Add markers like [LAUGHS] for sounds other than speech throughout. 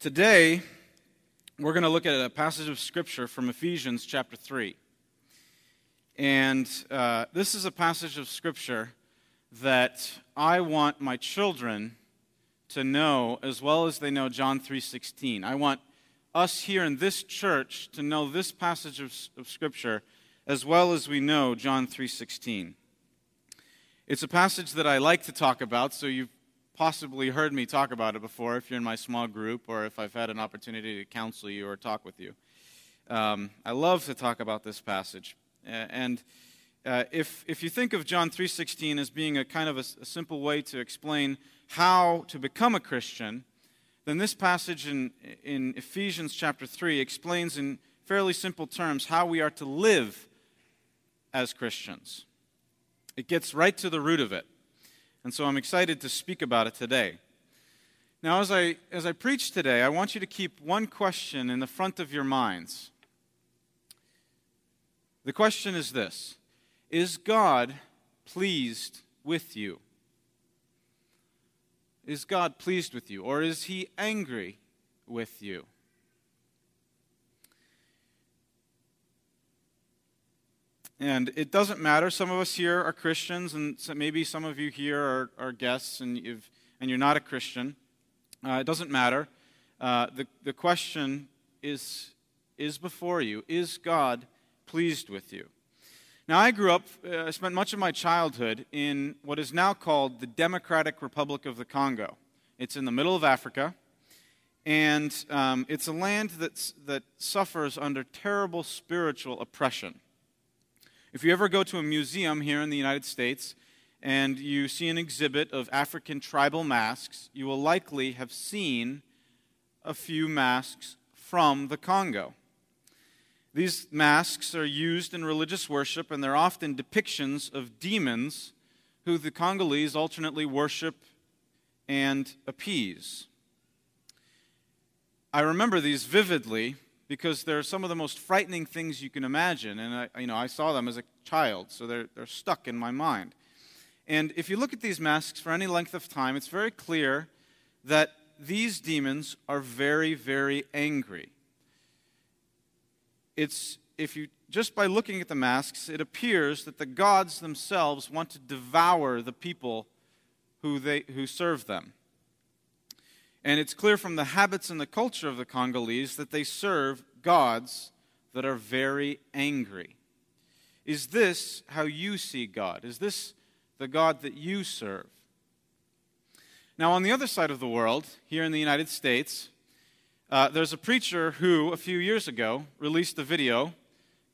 Today, we're going to look at a passage of Scripture from Ephesians chapter 3. And uh, this is a passage of Scripture that I want my children to know as well as they know John 3:16. I want us here in this church to know this passage of, of Scripture as well as we know John 3:16. It's a passage that I like to talk about, so you've possibly heard me talk about it before if you're in my small group or if I've had an opportunity to counsel you or talk with you. Um, I love to talk about this passage. and uh, if, if you think of John 3.16 as being a kind of a, a, simple way to explain how to become a Christian, then this passage in, in Ephesians chapter 3 explains in fairly simple terms how we are to live as Christians. It gets right to the root of it. And so I'm excited to speak about it today. Now, as I, as I preach today, I want you to keep one question in the front of your minds. The question is this Is God pleased with you? Is God pleased with you? Or is he angry with you? And it doesn't matter. Some of us here are Christians, and maybe some of you here are, are guests and, you've, and you're not a Christian. Uh, it doesn't matter. Uh, the, the question is, is before you Is God pleased with you? Now, I grew up, uh, I spent much of my childhood in what is now called the Democratic Republic of the Congo. It's in the middle of Africa, and um, it's a land that's, that suffers under terrible spiritual oppression. If you ever go to a museum here in the United States and you see an exhibit of African tribal masks, you will likely have seen a few masks from the Congo. These masks are used in religious worship, and they're often depictions of demons who the Congolese alternately worship and appease. I remember these vividly because they're some of the most frightening things you can imagine. And I, you know, I saw them as a child, so they're, they're stuck in my mind. And if you look at these masks for any length of time, it's very clear that these demons are very, very angry. It's, if you, just by looking at the masks, it appears that the gods themselves want to devour the people who, they, who serve them. And it's clear from the habits and the culture of the Congolese that they serve gods that are very angry. Is this how you see God? Is this the God that you serve? Now, on the other side of the world, here in the United States, uh, there's a preacher who, a few years ago, released a video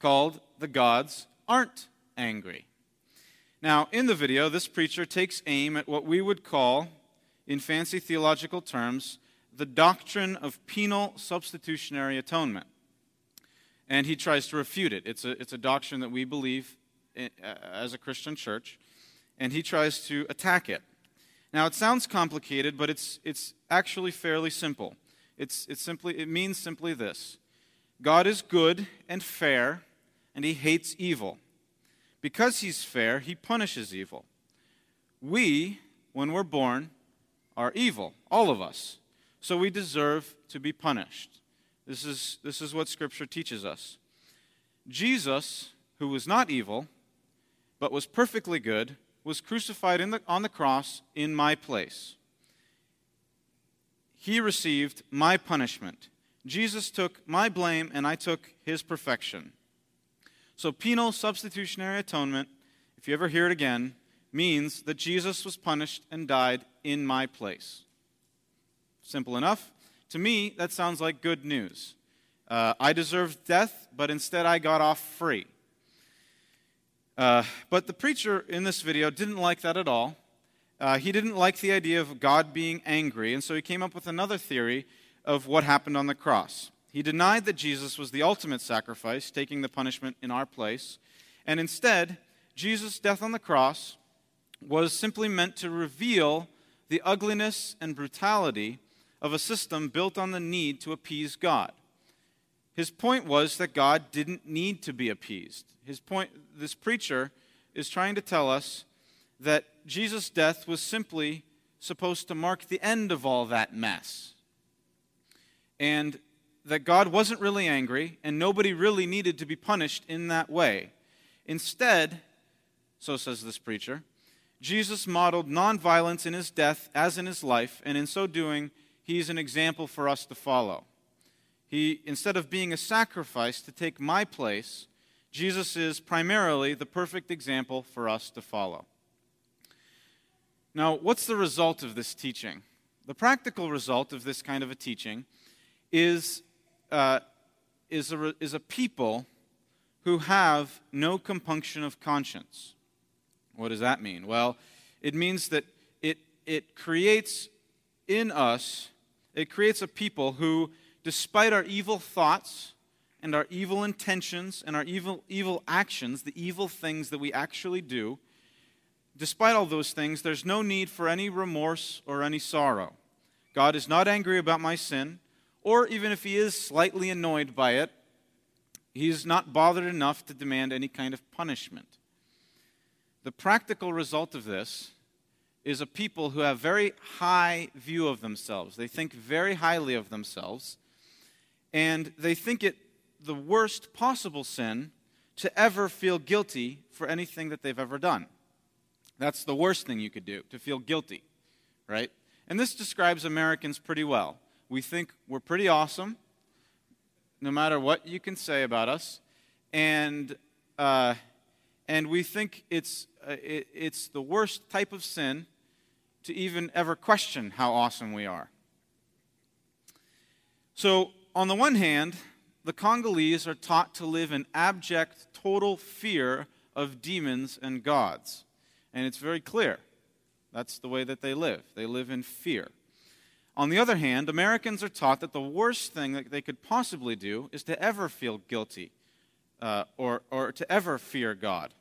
called The Gods Aren't Angry. Now, in the video, this preacher takes aim at what we would call in fancy theological terms, the doctrine of penal substitutionary atonement. And he tries to refute it. It's a, it's a doctrine that we believe in, uh, as a Christian church, and he tries to attack it. Now, it sounds complicated, but it's, it's actually fairly simple. It's, it's simply, it means simply this God is good and fair, and he hates evil. Because he's fair, he punishes evil. We, when we're born, are evil, all of us. So we deserve to be punished. This is, this is what Scripture teaches us. Jesus, who was not evil, but was perfectly good, was crucified the, on the cross in my place. He received my punishment. Jesus took my blame, and I took his perfection. So, penal substitutionary atonement, if you ever hear it again, means that Jesus was punished and died in my place. Simple enough. To me, that sounds like good news. Uh, I deserved death, but instead I got off free. Uh, but the preacher in this video didn't like that at all. Uh, he didn't like the idea of God being angry, and so he came up with another theory of what happened on the cross. He denied that Jesus was the ultimate sacrifice, taking the punishment in our place, and instead, Jesus' death on the cross was simply meant to reveal the ugliness and brutality of a system built on the need to appease God. His point was that God didn't need to be appeased. His point, this preacher is trying to tell us that Jesus' death was simply supposed to mark the end of all that mess. and that God wasn't really angry, and nobody really needed to be punished in that way. Instead, so says this preacher, Jesus modeled nonviolence in his death as in his life, and in so doing, he's an example for us to follow. He, instead of being a sacrifice to take my place, Jesus is primarily the perfect example for us to follow. Now, what's the result of this teaching? The practical result of this kind of a teaching is, uh, is, a, is a people who have no compunction of conscience. What does that mean? Well, it means that it, it creates in us, it creates a people who, despite our evil thoughts and our evil intentions and our evil, evil actions, the evil things that we actually do, despite all those things, there's no need for any remorse or any sorrow. God is not angry about my sin, or even if he is slightly annoyed by it, he's not bothered enough to demand any kind of punishment. The practical result of this is a people who have very high view of themselves. They think very highly of themselves, and they think it the worst possible sin to ever feel guilty for anything that they've ever done. That's the worst thing you could do, to feel guilty, right? And this describes Americans pretty well. We think we're pretty awesome, no matter what you can say about us, and uh, and we think it's uh, it, it's the worst type of sin to even ever question how awesome we are. So, on the one hand, the Congolese are taught to live in abject, total fear of demons and gods. And it's very clear. That's the way that they live. They live in fear. On the other hand, Americans are taught that the worst thing that they could possibly do is to ever feel guilty uh, or, or to ever fear God.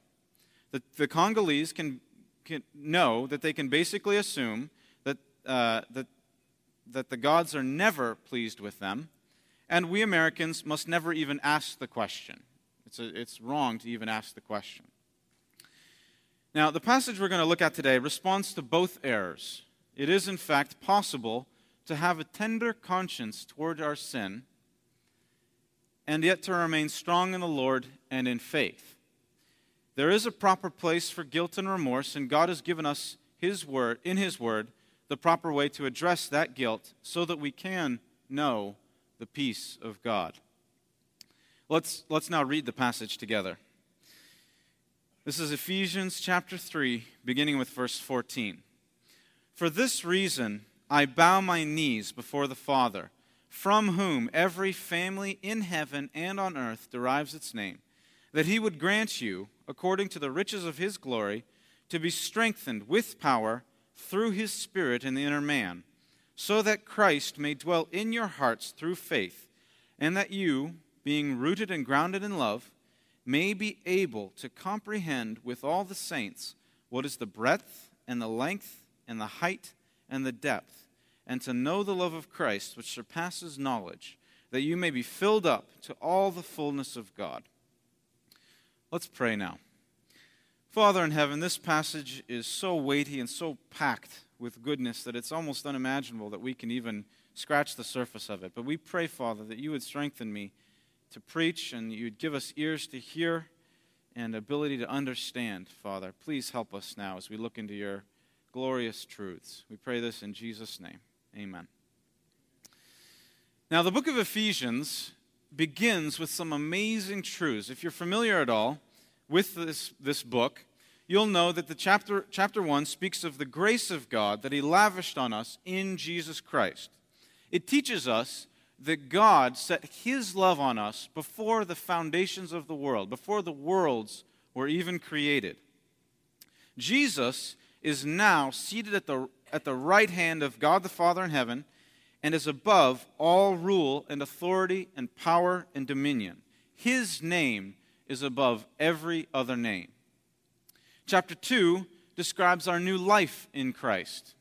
The, the Congolese can, can know that they can basically assume that, uh, that, that the gods are never pleased with them, and we Americans must never even ask the question. It's, a, it's wrong to even ask the question. Now, the passage we're going to look at today responds to both errors. It is, in fact, possible to have a tender conscience toward our sin and yet to remain strong in the Lord and in faith. There is a proper place for guilt and remorse, and God has given us His word, in His word, the proper way to address that guilt so that we can know the peace of God. Let's, let's now read the passage together. This is Ephesians chapter 3, beginning with verse 14. For this reason, I bow my knees before the Father, from whom every family in heaven and on earth derives its name, that he would grant you, according to the riches of his glory, to be strengthened with power through his Spirit in the inner man, so that Christ may dwell in your hearts through faith, and that you, being rooted and grounded in love, may be able to comprehend with all the saints what is the breadth and the length and the height and the depth, and to know the love of Christ which surpasses knowledge, that you may be filled up to all the fullness of God. Let's pray now. Father in heaven, this passage is so weighty and so packed with goodness that it's almost unimaginable that we can even scratch the surface of it. But we pray, Father, that you would strengthen me to preach and you'd give us ears to hear and ability to understand, Father. Please help us now as we look into your glorious truths. We pray this in Jesus' name. Amen. Now, the book of Ephesians begins with some amazing truths. If you're familiar at all with this, this book, you'll know that the chapter, chapter 1 speaks of the grace of God that He lavished on us in Jesus Christ. It teaches us that God set his love on us before the foundations of the world, before the worlds were even created. Jesus is now seated at the, at the right hand of God the Father in heaven and is above all rule and authority and power and dominion. His name is above every other name. Chapter 2 describes our new life in Christ.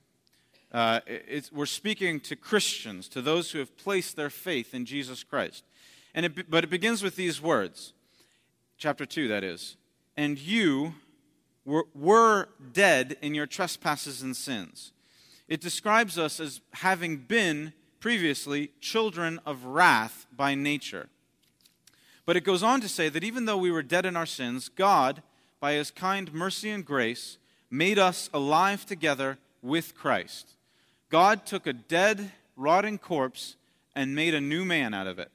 Uh, we're speaking to Christians, to those who have placed their faith in Jesus Christ. And it, but it begins with these words, chapter 2, that is. And you were, were dead in your trespasses and sins. It describes us as having been previously children of wrath by nature. But it goes on to say that even though we were dead in our sins, God, by his kind mercy and grace, made us alive together with Christ. God took a dead, rotting corpse and made a new man out of it.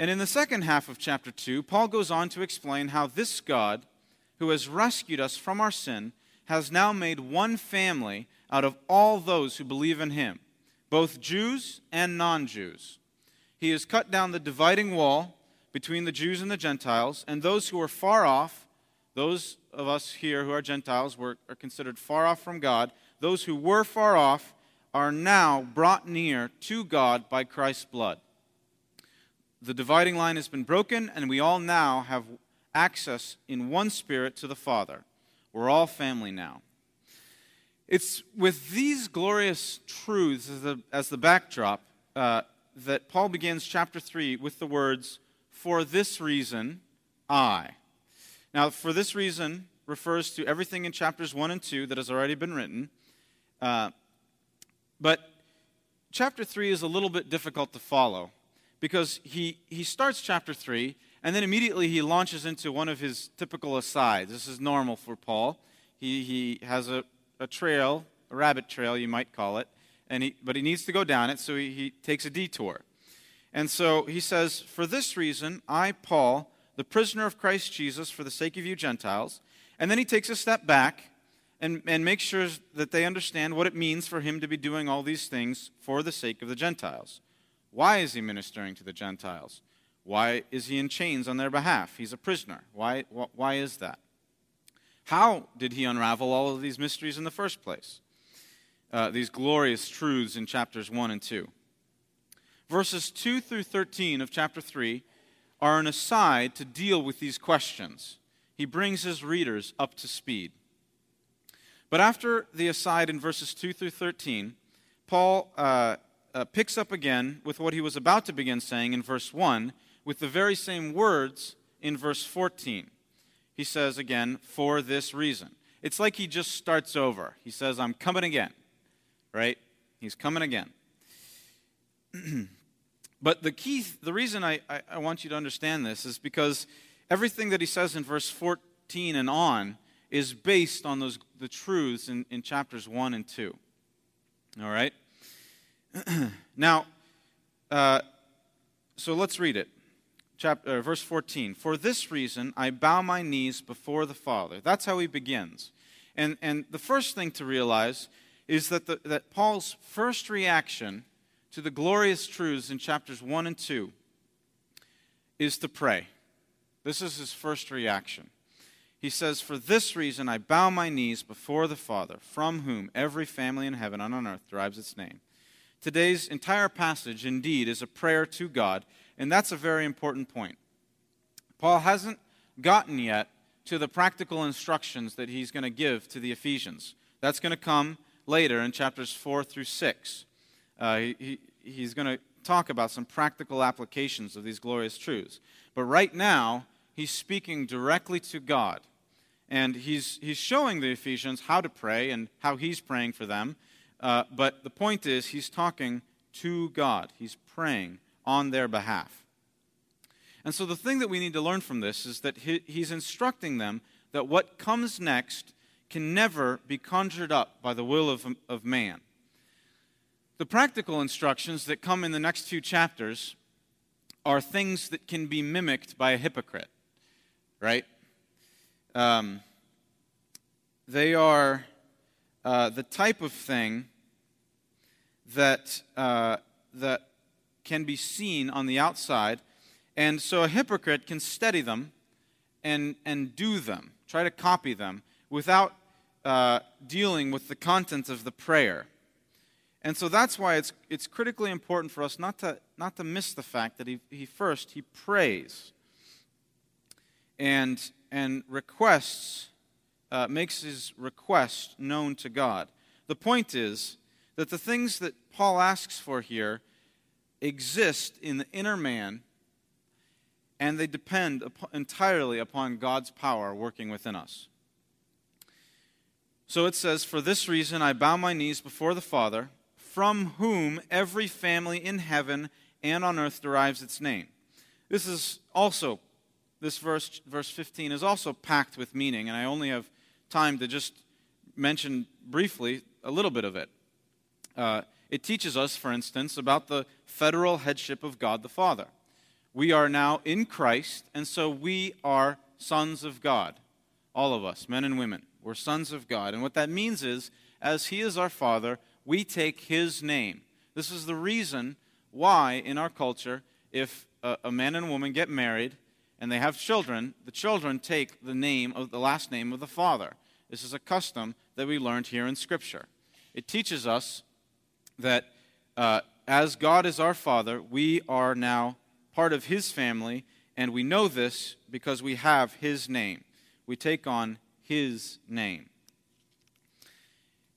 And in the second half of chapter 2, Paul goes on to explain how this God, who has rescued us from our sin, has now made one family out of all those who believe in him, both Jews and non Jews. He has cut down the dividing wall between the Jews and the Gentiles, and those who are far off, those of us here who are Gentiles were, are considered far off from God, those who were far off are now brought near to God by Christ's blood. The dividing line has been broken, and we all now have access in one spirit to the Father. We're all family now. It's with these glorious truths as the, as the backdrop uh, that Paul begins chapter 3 with the words, For this reason, I. Now, for this reason refers to everything in chapters 1 and 2 that has already been written. Uh, but chapter 3 is a little bit difficult to follow because he, he starts chapter 3 and then immediately he launches into one of his typical asides. This is normal for Paul. He, he has a, a trail, a rabbit trail, you might call it, and he, but he needs to go down it, so he, he takes a detour. And so he says, For this reason, I, Paul, the prisoner of Christ Jesus, for the sake of you Gentiles. And then he takes a step back and, and makes sure that they understand what it means for him to be doing all these things for the sake of the Gentiles. Why is he ministering to the Gentiles? Why is he in chains on their behalf? He's a prisoner. Why, why is that? How did he unravel all of these mysteries in the first place? Uh, these glorious truths in chapters 1 and 2. Verses 2 through 13 of chapter 3 are an aside to deal with these questions. He brings his readers up to speed. But after the aside in verses 2 through 13, Paul uh, uh, picks up again with what he was about to begin saying in verse 1 with the very same words in verse 14. He says again, for this reason. It's like he just starts over. He says, I'm coming again right? He's coming again. [CLEARS THROAT] but the key, the reason I, I, I, want you to understand this is because everything that he says in verse 14 and on is based on those, the truths in, in chapters 1 and 2. All right? [CLEARS THROAT] now, uh, so let's read it. Chapter, uh, verse 14. For this reason I bow my knees before the Father. That's how he begins. And, and the first thing to realize is that, the, that Paul's first reaction to the glorious truths in chapters 1 and 2 is to pray. This is his first reaction. He says, For this reason I bow my knees before the Father, from whom every family in heaven and on earth derives its name. Today's entire passage, indeed, is a prayer to God, and that's a very important point. Paul hasn't gotten yet to the practical instructions that he's going to give to the Ephesians. That's going to come later in chapters 4 through 6. Uh, he, he's going to talk about some practical applications of these glorious truths. But right now, he's speaking directly to God. And he's, he's showing the Ephesians how to pray and how he's praying for them. Uh, but the point is, he's talking to God, he's praying on their behalf. And so the thing that we need to learn from this is that he, he's instructing them that what comes next can never be conjured up by the will of, of man. The practical instructions that come in the next few chapters are things that can be mimicked by a hypocrite, right? Um, they are uh, the type of thing that, uh, that can be seen on the outside. And so a hypocrite can study them and, and do them, try to copy them, without uh, dealing with the content of the prayer. And so that's why it's, it's critically important for us not to, not to miss the fact that he, he first, he prays and, and requests, uh, makes his request known to God. The point is that the things that Paul asks for here exist in the inner man and they depend entirely upon God's power working within us. So it says, For this reason I bow my knees before the Father, from whom every family in heaven and on earth derives its name. This is also, this verse, verse 15, is also packed with meaning, and I only have time to just mention briefly a little bit of it. Uh, it teaches us, for instance, about the federal headship of God the Father. We are now in Christ, and so we are sons of God. All of us, men and women, we're sons of God. And what that means is, as He is our Father, we take His name. This is the reason why, in our culture, if a, a man and woman get married and they have children, the children take the name of the last name of the father. This is a custom that we learned here in Scripture. It teaches us that uh, as God is our Father, we are now part of His family, and we know this because we have His name. We take on His name.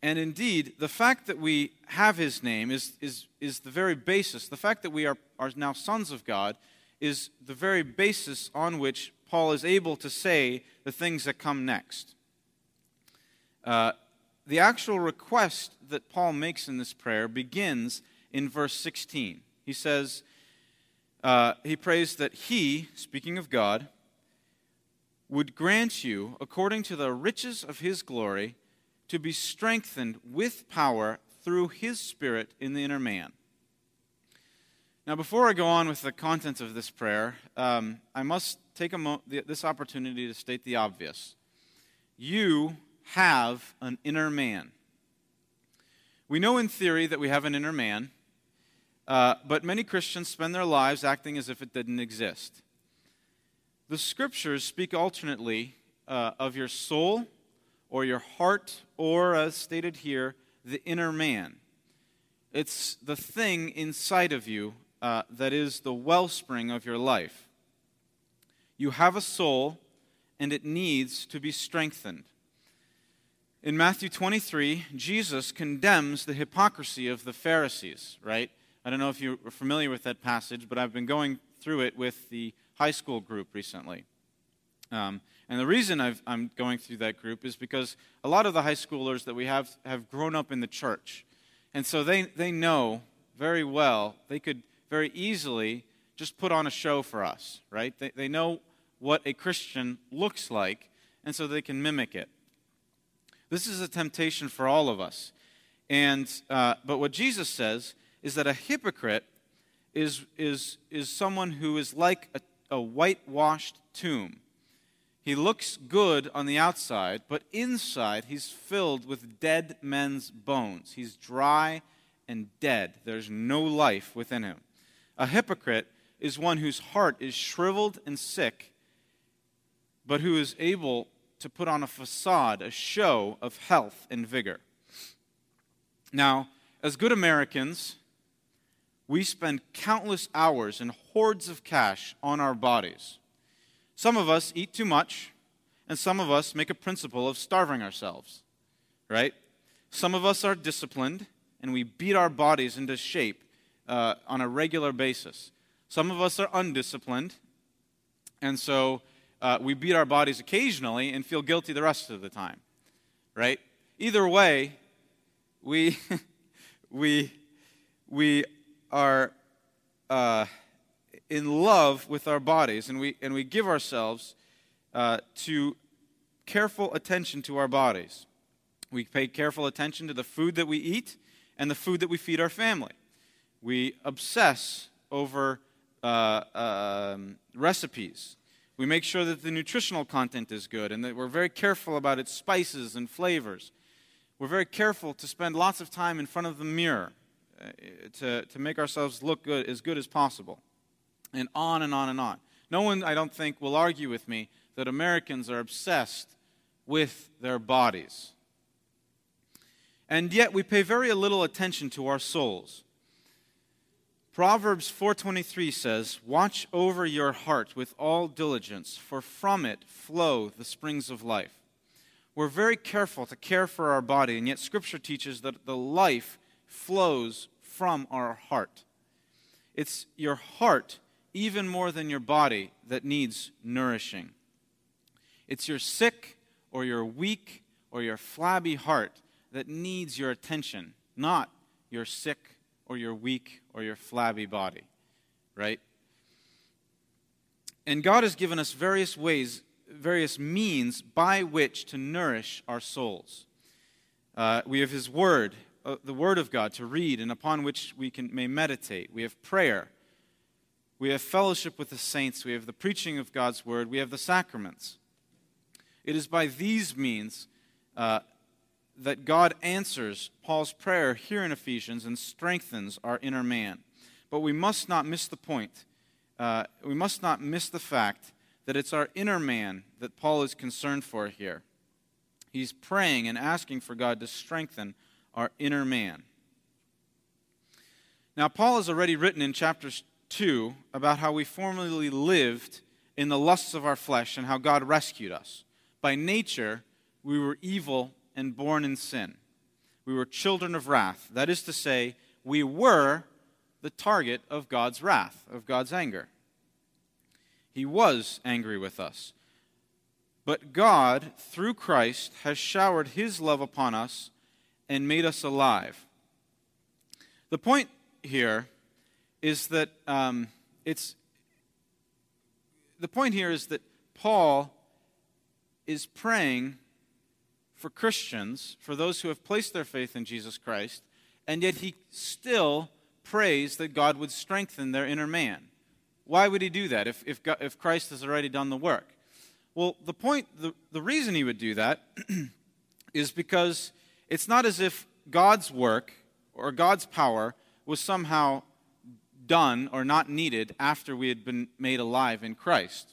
And indeed, the fact that we have His name is, is, is the very basis. The fact that we are, are now sons of God is the very basis on which Paul is able to say the things that come next. Uh, the actual request that Paul makes in this prayer begins in verse 16. He says, uh, he prays that he, speaking of God, would grant you, according to the riches of his glory, to be strengthened with power through his Spirit in the inner man. Now, before I go on with the content of this prayer, um, I must take mo- this opportunity to state the obvious. You have an inner man. We know in theory that we have an inner man, uh, but many Christians spend their lives acting as if it didn't exist. The scriptures speak alternately uh, of your soul or your heart, or as stated here, the inner man. It's the thing inside of you uh, that is the wellspring of your life. You have a soul, and it needs to be strengthened. In Matthew 23, Jesus condemns the hypocrisy of the Pharisees, right? I don't know if you're familiar with that passage, but I've been going through it with the high school group recently. Um, and the reason i am going through that group is because a lot of the high schoolers that we have have grown up in the church. And so they, they know very well, they could very easily just put on a show for us, right? They, they know what a Christian looks like, and so they can mimic it. This is a temptation for all of us. And, uh, but what Jesus says is that a hypocrite is, is, is someone who is like a, a whitewashed tomb. He looks good on the outside, but inside he's filled with dead men's bones. He's dry and dead. There's no life within him. A hypocrite is one whose heart is shriveled and sick, but who is able to put on a facade, a show of health and vigor. Now, as good Americans, we spend countless hours and hordes of cash on our bodies. Some of us eat too much, and some of us make a principle of starving ourselves, right? Some of us are disciplined, and we beat our bodies into shape uh, on a regular basis. Some of us are undisciplined, and so uh, we beat our bodies occasionally and feel guilty the rest of the time, right? Either way, we, [LAUGHS] we, we are uh, in love with our bodies and we, and we give ourselves uh, to careful attention to our bodies. We pay careful attention to the food that we eat and the food that we feed our family. We obsess over uh, um, recipes we make sure that the nutritional content is good and that we're very careful about its spices and flavors. We're very careful to spend lots of time in front of the mirror uh, to, to make ourselves look good, as good as possible. And on and on and on. No one, I don't think, will argue with me that Americans are obsessed with their bodies. And yet we pay very little attention to our souls. Proverbs 4:23 says, "Watch over your heart with all diligence, for from it flow the springs of life." We're very careful to care for our body, and yet scripture teaches that the life flows from our heart. It's your heart even more than your body that needs nourishing. It's your sick or your weak or your flabby heart that needs your attention, not your sick or your weak or your flabby body, right? And God has given us various ways, various means by which to nourish our souls. Uh, we have His Word, uh, the Word of God to read and upon which we can, may meditate. We have prayer. We have fellowship with the saints. We have the preaching of God's Word. We have the sacraments. It is by these means uh, that God answers Paul's prayer here in Ephesians and strengthens our inner man. But we must not miss the point. Uh, we must not miss the fact that it's our inner man that Paul is concerned for here. He's praying and asking for God to strengthen our inner man. Now, Paul has already written in chapter 2 about how we formerly lived in the lusts of our flesh and how God rescued us. By nature, we were evil and born in sin. We were children of wrath. That is to say, we were the target of God's wrath, of God's anger. He was angry with us. But God, through Christ, has showered his love upon us and made us alive. The point here is that um, it's the point here is that Paul is praying for Christians, for those who have placed their faith in Jesus Christ, and yet he still prays that God would strengthen their inner man. Why would he do that if, if, if Christ has already done the work? Well, the point, the, the reason he would do that [CLEARS THROAT] is because it's not as if God's work or God's power was somehow done or not needed after we had been made alive in Christ.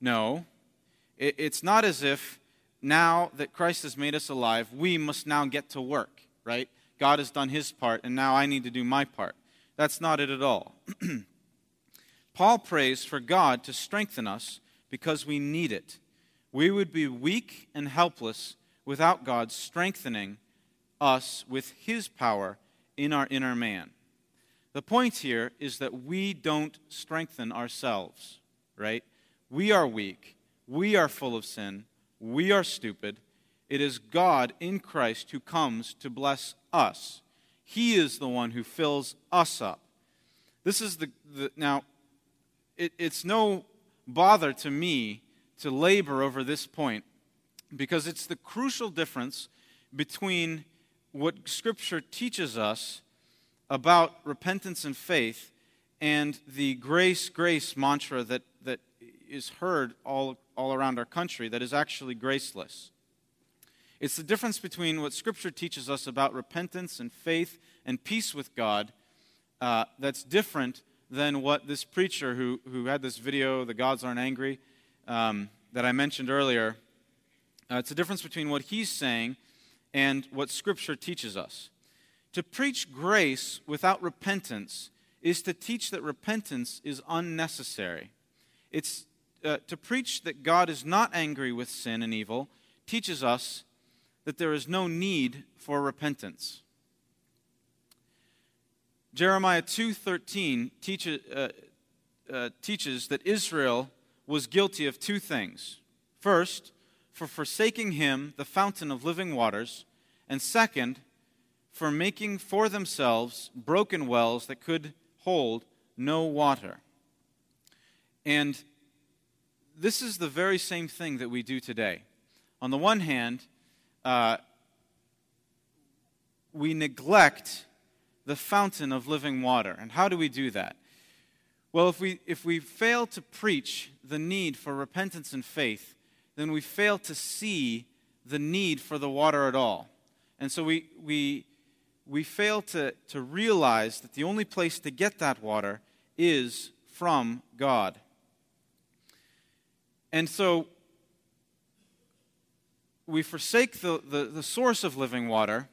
No, it, it's not as if now that Christ has made us alive, we must now get to work, right? God has done his part, and now I need to do my part. That's not it at all. [CLEARS THROAT] Paul prays for God to strengthen us because we need it. We would be weak and helpless without God strengthening us with his power in our inner man. The point here is that we don't strengthen ourselves, right? We are weak. We are full of sin. We are stupid. It is God in Christ who comes to bless us. He is the one who fills us up. This is the, the now, it, it's no bother to me to labor over this point because it's the crucial difference between what Scripture teaches us about repentance and faith and the grace, grace mantra that, that is heard all, all around our country that is actually graceless. It's the difference between what Scripture teaches us about repentance and faith and peace with God uh, that's different than what this preacher who, who had this video, The Gods Aren't Angry, um, that I mentioned earlier. Uh, it's the difference between what he's saying and what Scripture teaches us. To preach grace without repentance is to teach that repentance is unnecessary. It's uh, to preach that God is not angry with sin and evil teaches us that there is no need for repentance. Jeremiah 2:13 teaches, uh, uh, teaches that Israel was guilty of two things. First, for forsaking him, the fountain of living waters, and second, for making for themselves broken wells that could hold no water. And this is the very same thing that we do today. On the one hand, uh, we neglect the fountain of living water. And how do we do that? Well, if we, if we fail to preach the need for repentance and faith, then we fail to see the need for the water at all. And so we, we, we fail to, to realize that the only place to get that water is from God. And so we forsake the, the, the, source of living water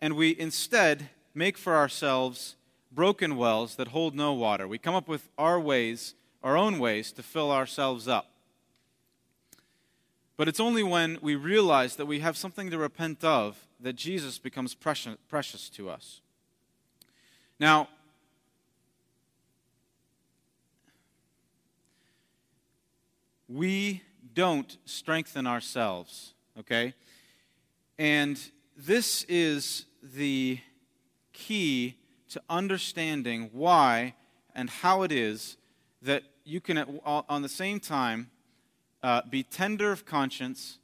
and we instead make for ourselves broken wells that hold no water. We come up with our ways, our own ways, to fill ourselves up. But it's only when we realize that we have something to repent of that Jesus becomes precious, precious to us. Now, we don't strengthen ourselves Okay? And this is the key to understanding why and how it is that you can, on the same time, uh, be tender of conscience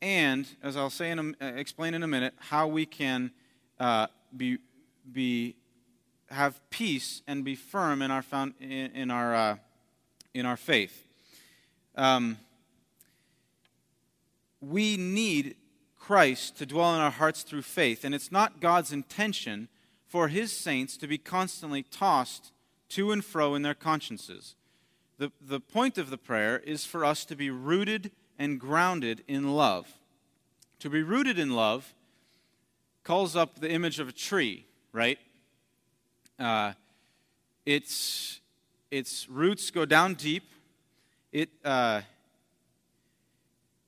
and, as I'll say in a, uh, explain in a minute, how we can uh, be, be, have peace and be firm in our, found, in, in our, uh, in our faith. Um, we need Christ to dwell in our hearts through faith, and it's not God's intention for his saints to be constantly tossed to and fro in their consciences. The, the point of the prayer is for us to be rooted and grounded in love. To be rooted in love calls up the image of a tree, right? Uh, its, its roots go down deep. It, uh,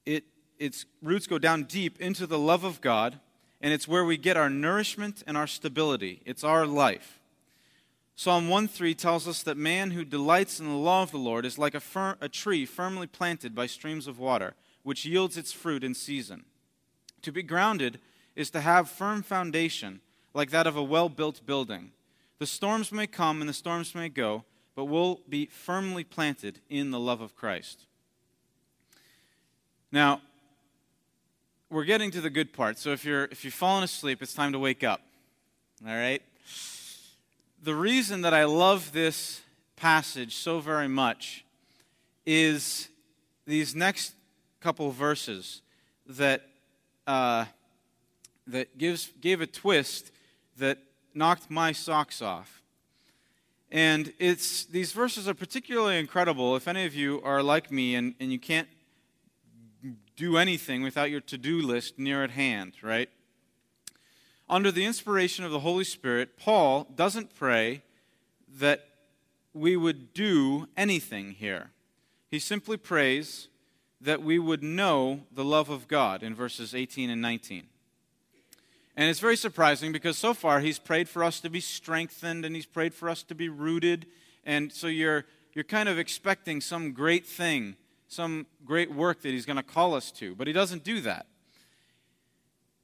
it, its roots go down deep into the love of God, and it's where we get our nourishment and our stability. It's our life. Psalm 1:3 tells us that man who delights in the law of the Lord is like a, fir- a tree firmly planted by streams of water, which yields its fruit in season. To be grounded is to have firm foundation, like that of a well built building. The storms may come and the storms may go, but we'll be firmly planted in the love of Christ. Now, we're getting to the good part. So if you're if you've fallen asleep, it's time to wake up. All right? the reason that I love this passage so very much is these next couple verses that uh, that gives gave a twist that knocked my socks off. And it's these verses are particularly incredible if any of you are like me and, and you can't do anything without your to-do list near at hand, right? under the inspiration of the Holy Spirit, Paul doesn't pray that we would do anything here. He simply prays that we would know the love of God in verses 18 and 19. And it's very surprising because so far he's prayed for us to be strengthened and he's prayed for us to be rooted. And so you're, you're kind of expecting some great thing, some great work that he's going to call us to. But he doesn't do that.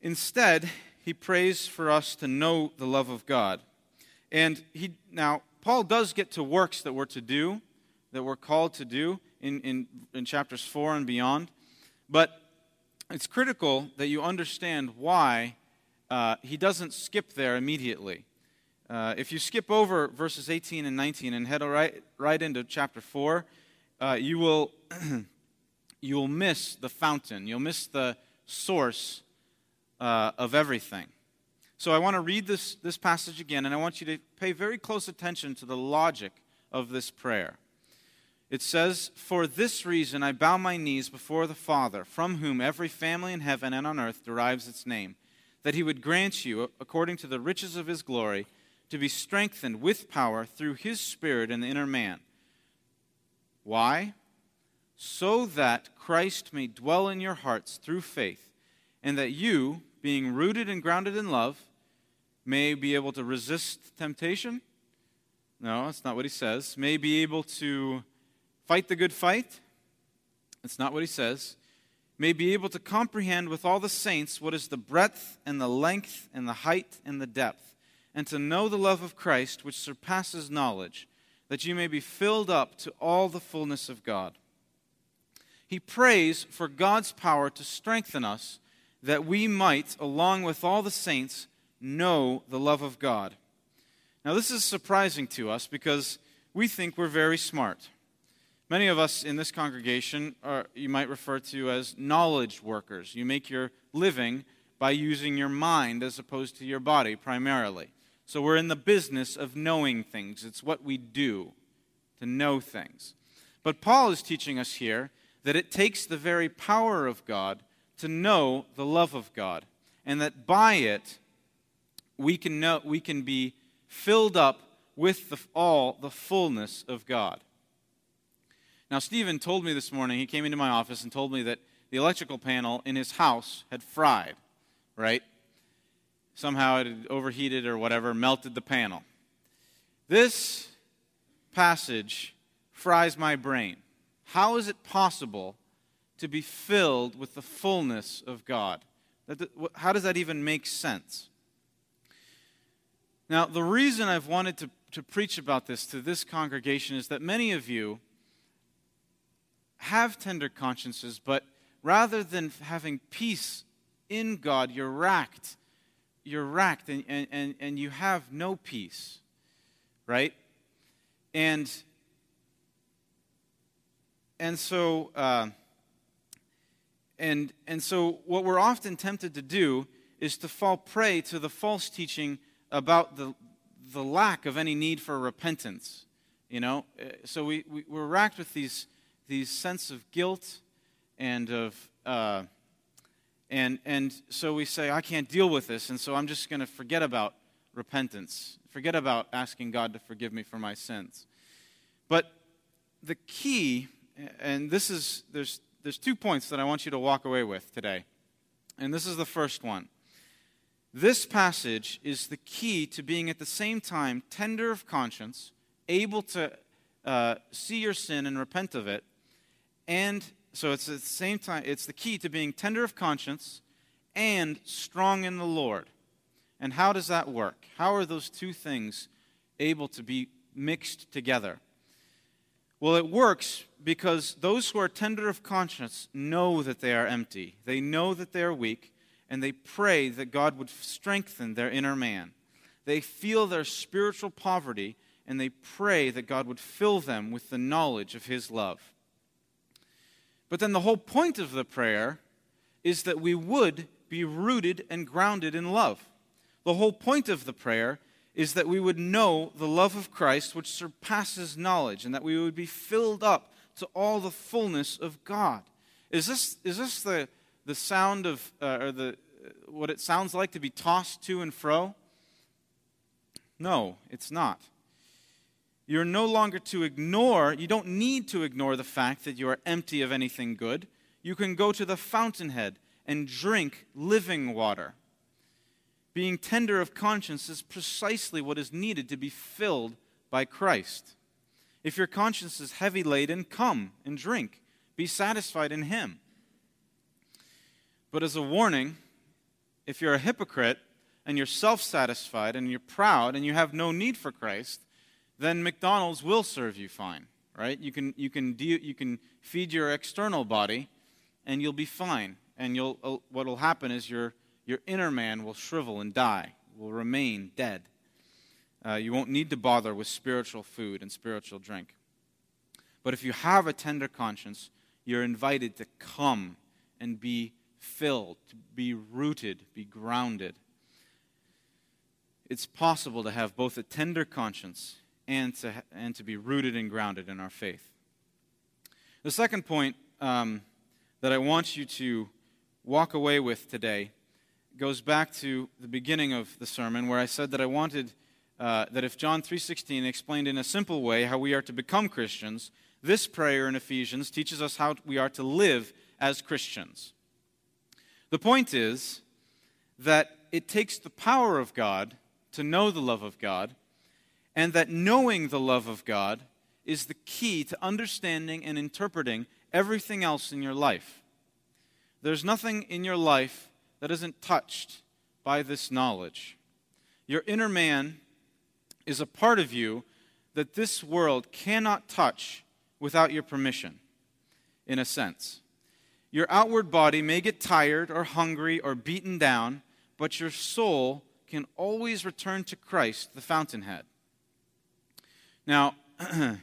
Instead, he prays for us to know the love of God. And he now Paul does get to works that we're to do, that we're called to do in, in, in chapters four and beyond. But it's critical that you understand why uh, he doesn't skip there immediately. Uh, if you skip over verses 18 and 19 and head right, right into chapter 4, uh, you, will, [CLEARS THROAT] you will miss the fountain. You'll miss the source uh, of everything. So I want to read this, this passage again, and I want you to pay very close attention to the logic of this prayer. It says, For this reason I bow my knees before the Father, from whom every family in heaven and on earth derives its name, that he would grant you, according to the riches of his glory, to be strengthened with power through his Spirit in the inner man. Why? So that Christ may dwell in your hearts through faith, and that you, being rooted and grounded in love, may be able to resist temptation. No, that's not what he says. May be able to fight the good fight. That's not what he says. May be able to comprehend with all the saints what is the breadth and the length and the height and the depth, and to know the love of Christ which surpasses knowledge, that you may be filled up to all the fullness of God. He prays for God's power to strengthen us that we might, along with all the saints, know the love of God. Now, this is surprising to us because we think we're very smart. Many of us in this congregation are, you might refer to as knowledge workers. You make your living by using your mind as opposed to your body primarily. So we're in the business of knowing things. It's what we do to know things. But Paul is teaching us here that it takes the very power of God to know the love of God, and that by it we can know we can be filled up with the, all the fullness of God. Now, Stephen told me this morning, he came into my office and told me that the electrical panel in his house had fried, right? Somehow it had overheated or whatever, melted the panel. This passage fries my brain. How is it possible to be filled with the fullness of God. How does that even make sense? Now, the reason I've wanted to, to preach about this to this congregation is that many of you have tender consciences, but rather than having peace in God, you're racked. You're racked and, and, and you have no peace, right? And, and so, uh, and, and so what we're often tempted to do is to fall prey to the false teaching about the, the lack of any need for repentance. You know, uh, so we, we, we're racked with these, these sense of guilt and of, uh, and, and so we say, I can't deal with this, and so I'm just going to forget about repentance, forget about asking God to forgive me for my sins. But the key, and this is, there's, there's two points that I want you to walk away with today. And this is the first one. This passage is the key to being at the same time tender of conscience, able to uh, see your sin and repent of it, and so it's at the same time, it's the key to being tender of conscience and strong in the Lord. And how does that work? How are those two things able to be mixed together? Well, it works because those who are tender of conscience know that they are empty. They know that they are weak, and they pray that God would strengthen their inner man. They feel their spiritual poverty and they pray that God would fill them with the knowledge of His love. But then the whole point of the prayer is that we would be rooted and grounded in love. The whole point of the prayer is that we would know the love of Christ which surpasses knowledge and that we would be filled up to all the fullness of God. Is this, is this the, the sound of, uh, or the, what it sounds like to be tossed to and fro? No, it's not. You're no longer to ignore, you don't need to ignore the fact that you are empty of anything good. You can go to the fountainhead and drink living water. Being tender of conscience is precisely what is needed to be filled by Christ. If your conscience is heavy laden, come and drink. Be satisfied in Him. But as a warning, if you're a hypocrite and you're self satisfied and you're proud and you have no need for Christ, then McDonald's will serve you fine, right? You can, you can, de- you can feed your external body and you'll be fine. And you'll, uh, what will happen is your, your inner man will shrivel and die, will remain dead. Uh, you won't need to bother with spiritual food and spiritual drink. But if you have a tender conscience, you're invited to come and be filled, to be rooted, be grounded. It's possible to have both a tender conscience and to, and to be rooted and grounded in our faith. The second point um, that I want you to walk away with today goes back to the beginning of the sermon where I said that I wanted uh, that if John 3:16 explained in a simple way how we are to become Christians, this prayer in Ephesians teaches us how we are to live as Christians. The point is that it takes the power of God to know the love of God, and that knowing the love of God is the key to understanding and interpreting everything else in your life. There's nothing in your life that isn't touched by this knowledge. Your inner man is a part of you that this world cannot touch without your permission, in a sense. Your outward body may get tired or hungry or beaten down, but your soul can always return to Christ, the fountainhead. Now, [CLEARS THROAT]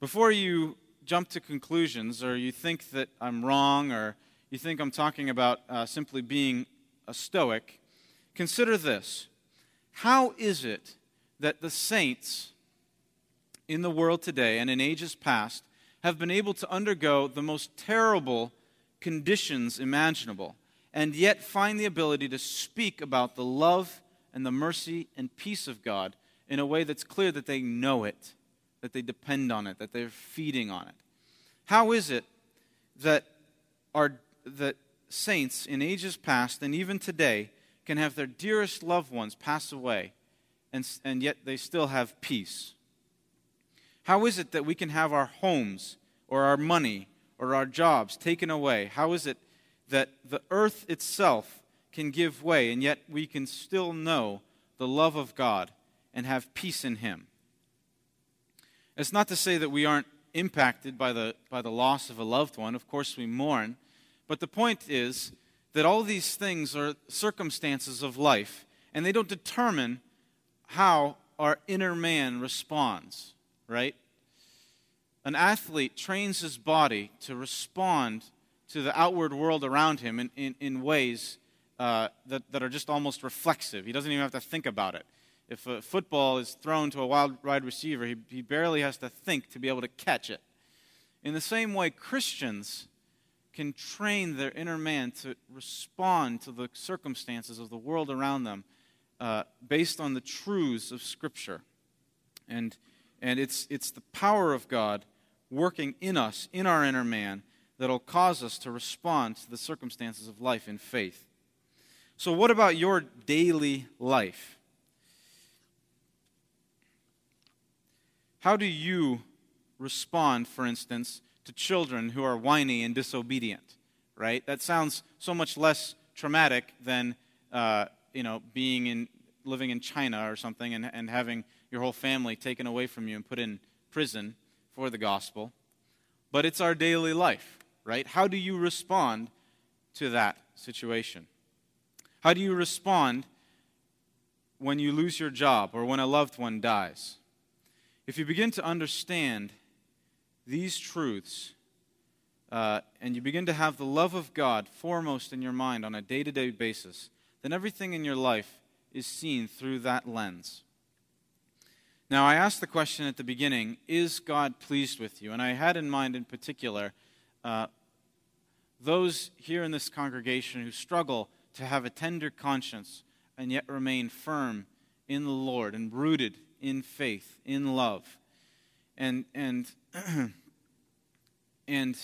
before you jump to conclusions or you think that I'm wrong or you think I'm talking about uh, simply being a stoic, consider this. How is it that the saints in the world today and in ages past have been able to undergo the most terrible conditions imaginable, and yet find the ability to speak about the love and the mercy and peace of God in a way that's clear that they know it, that they depend on it, that they're feeding on it. How is it that, our, that saints in ages past and even today can have their dearest loved ones pass away and, and yet they still have peace? How is it that we can have our homes or our money or our jobs taken away? How is it that the earth itself can give way and yet we can still know the love of God and have peace in Him? It's not to say that we aren't impacted by the, by the loss of a loved one. Of course, we mourn. But the point is that all these things are circumstances of life, and they don't determine how our inner man responds, right? An athlete trains his body to respond to the outward world around him in, in, in ways uh, that, that are just almost reflexive. He doesn't even have to think about it. If a football is thrown to a wild wide receiver, he, he barely has to think to be able to catch it. In the same way, Christians can train their inner man to respond to the circumstances of the world around them uh, based on the truths of Scripture. And, and it's, it's the power of God working in us, in our inner man, that'll cause us to respond to the circumstances of life in faith. So, what about your daily life? How do you respond, for instance, to children who are whiny and disobedient? Right? That sounds so much less traumatic than uh, you know being in living in China or something and, and having your whole family taken away from you and put in prison for the gospel. But it's our daily life, right? How do you respond to that situation? How do you respond when you lose your job or when a loved one dies? If you begin to understand these truths, uh, and you begin to have the love of God foremost in your mind on a day to day basis, then everything in your life is seen through that lens. Now, I asked the question at the beginning Is God pleased with you? And I had in mind, in particular, uh, those here in this congregation who struggle to have a tender conscience and yet remain firm in the Lord and rooted in faith, in love. And, and, [CLEARS THROAT] and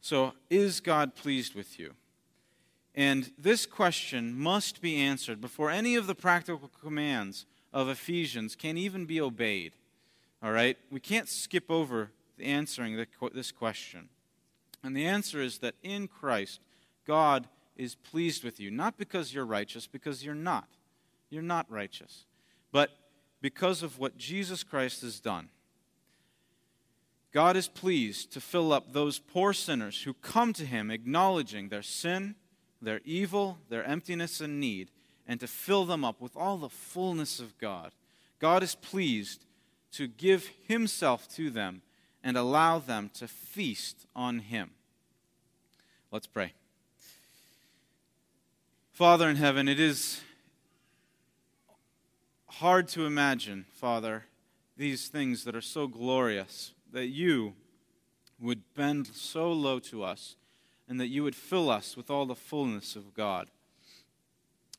so, is God pleased with you? And this question must be answered before any of the practical commands of Ephesians can even be obeyed. All right? We can't skip over answering this question. And the answer is that in Christ, God is pleased with you. Not because you're righteous, because you're not. You're not righteous. But because of what Jesus Christ has done. God is pleased to fill up those poor sinners who come to Him acknowledging their sin, their evil, their emptiness and need, and to fill them up with all the fullness of God. God is pleased to give Himself to them and allow them to feast on Him. Let's pray. Father in heaven, it is hard to imagine, Father, these things that are so glorious, that you would bend so low to us, and that you would fill us with all the fullness of God.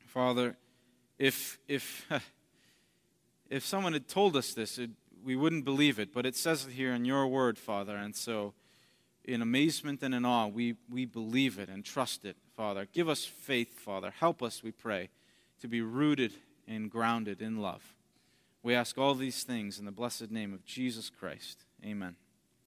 Father, if, if, [LAUGHS] if someone had told us this, it, we wouldn't believe it, but it says it here in your word, Father, and so in amazement and in awe, we, we believe it and trust it, Father. Give us faith, Father. Help us, we pray, to be rooted and grounded in love. We ask all these things in the blessed name of Jesus Christ. Amen.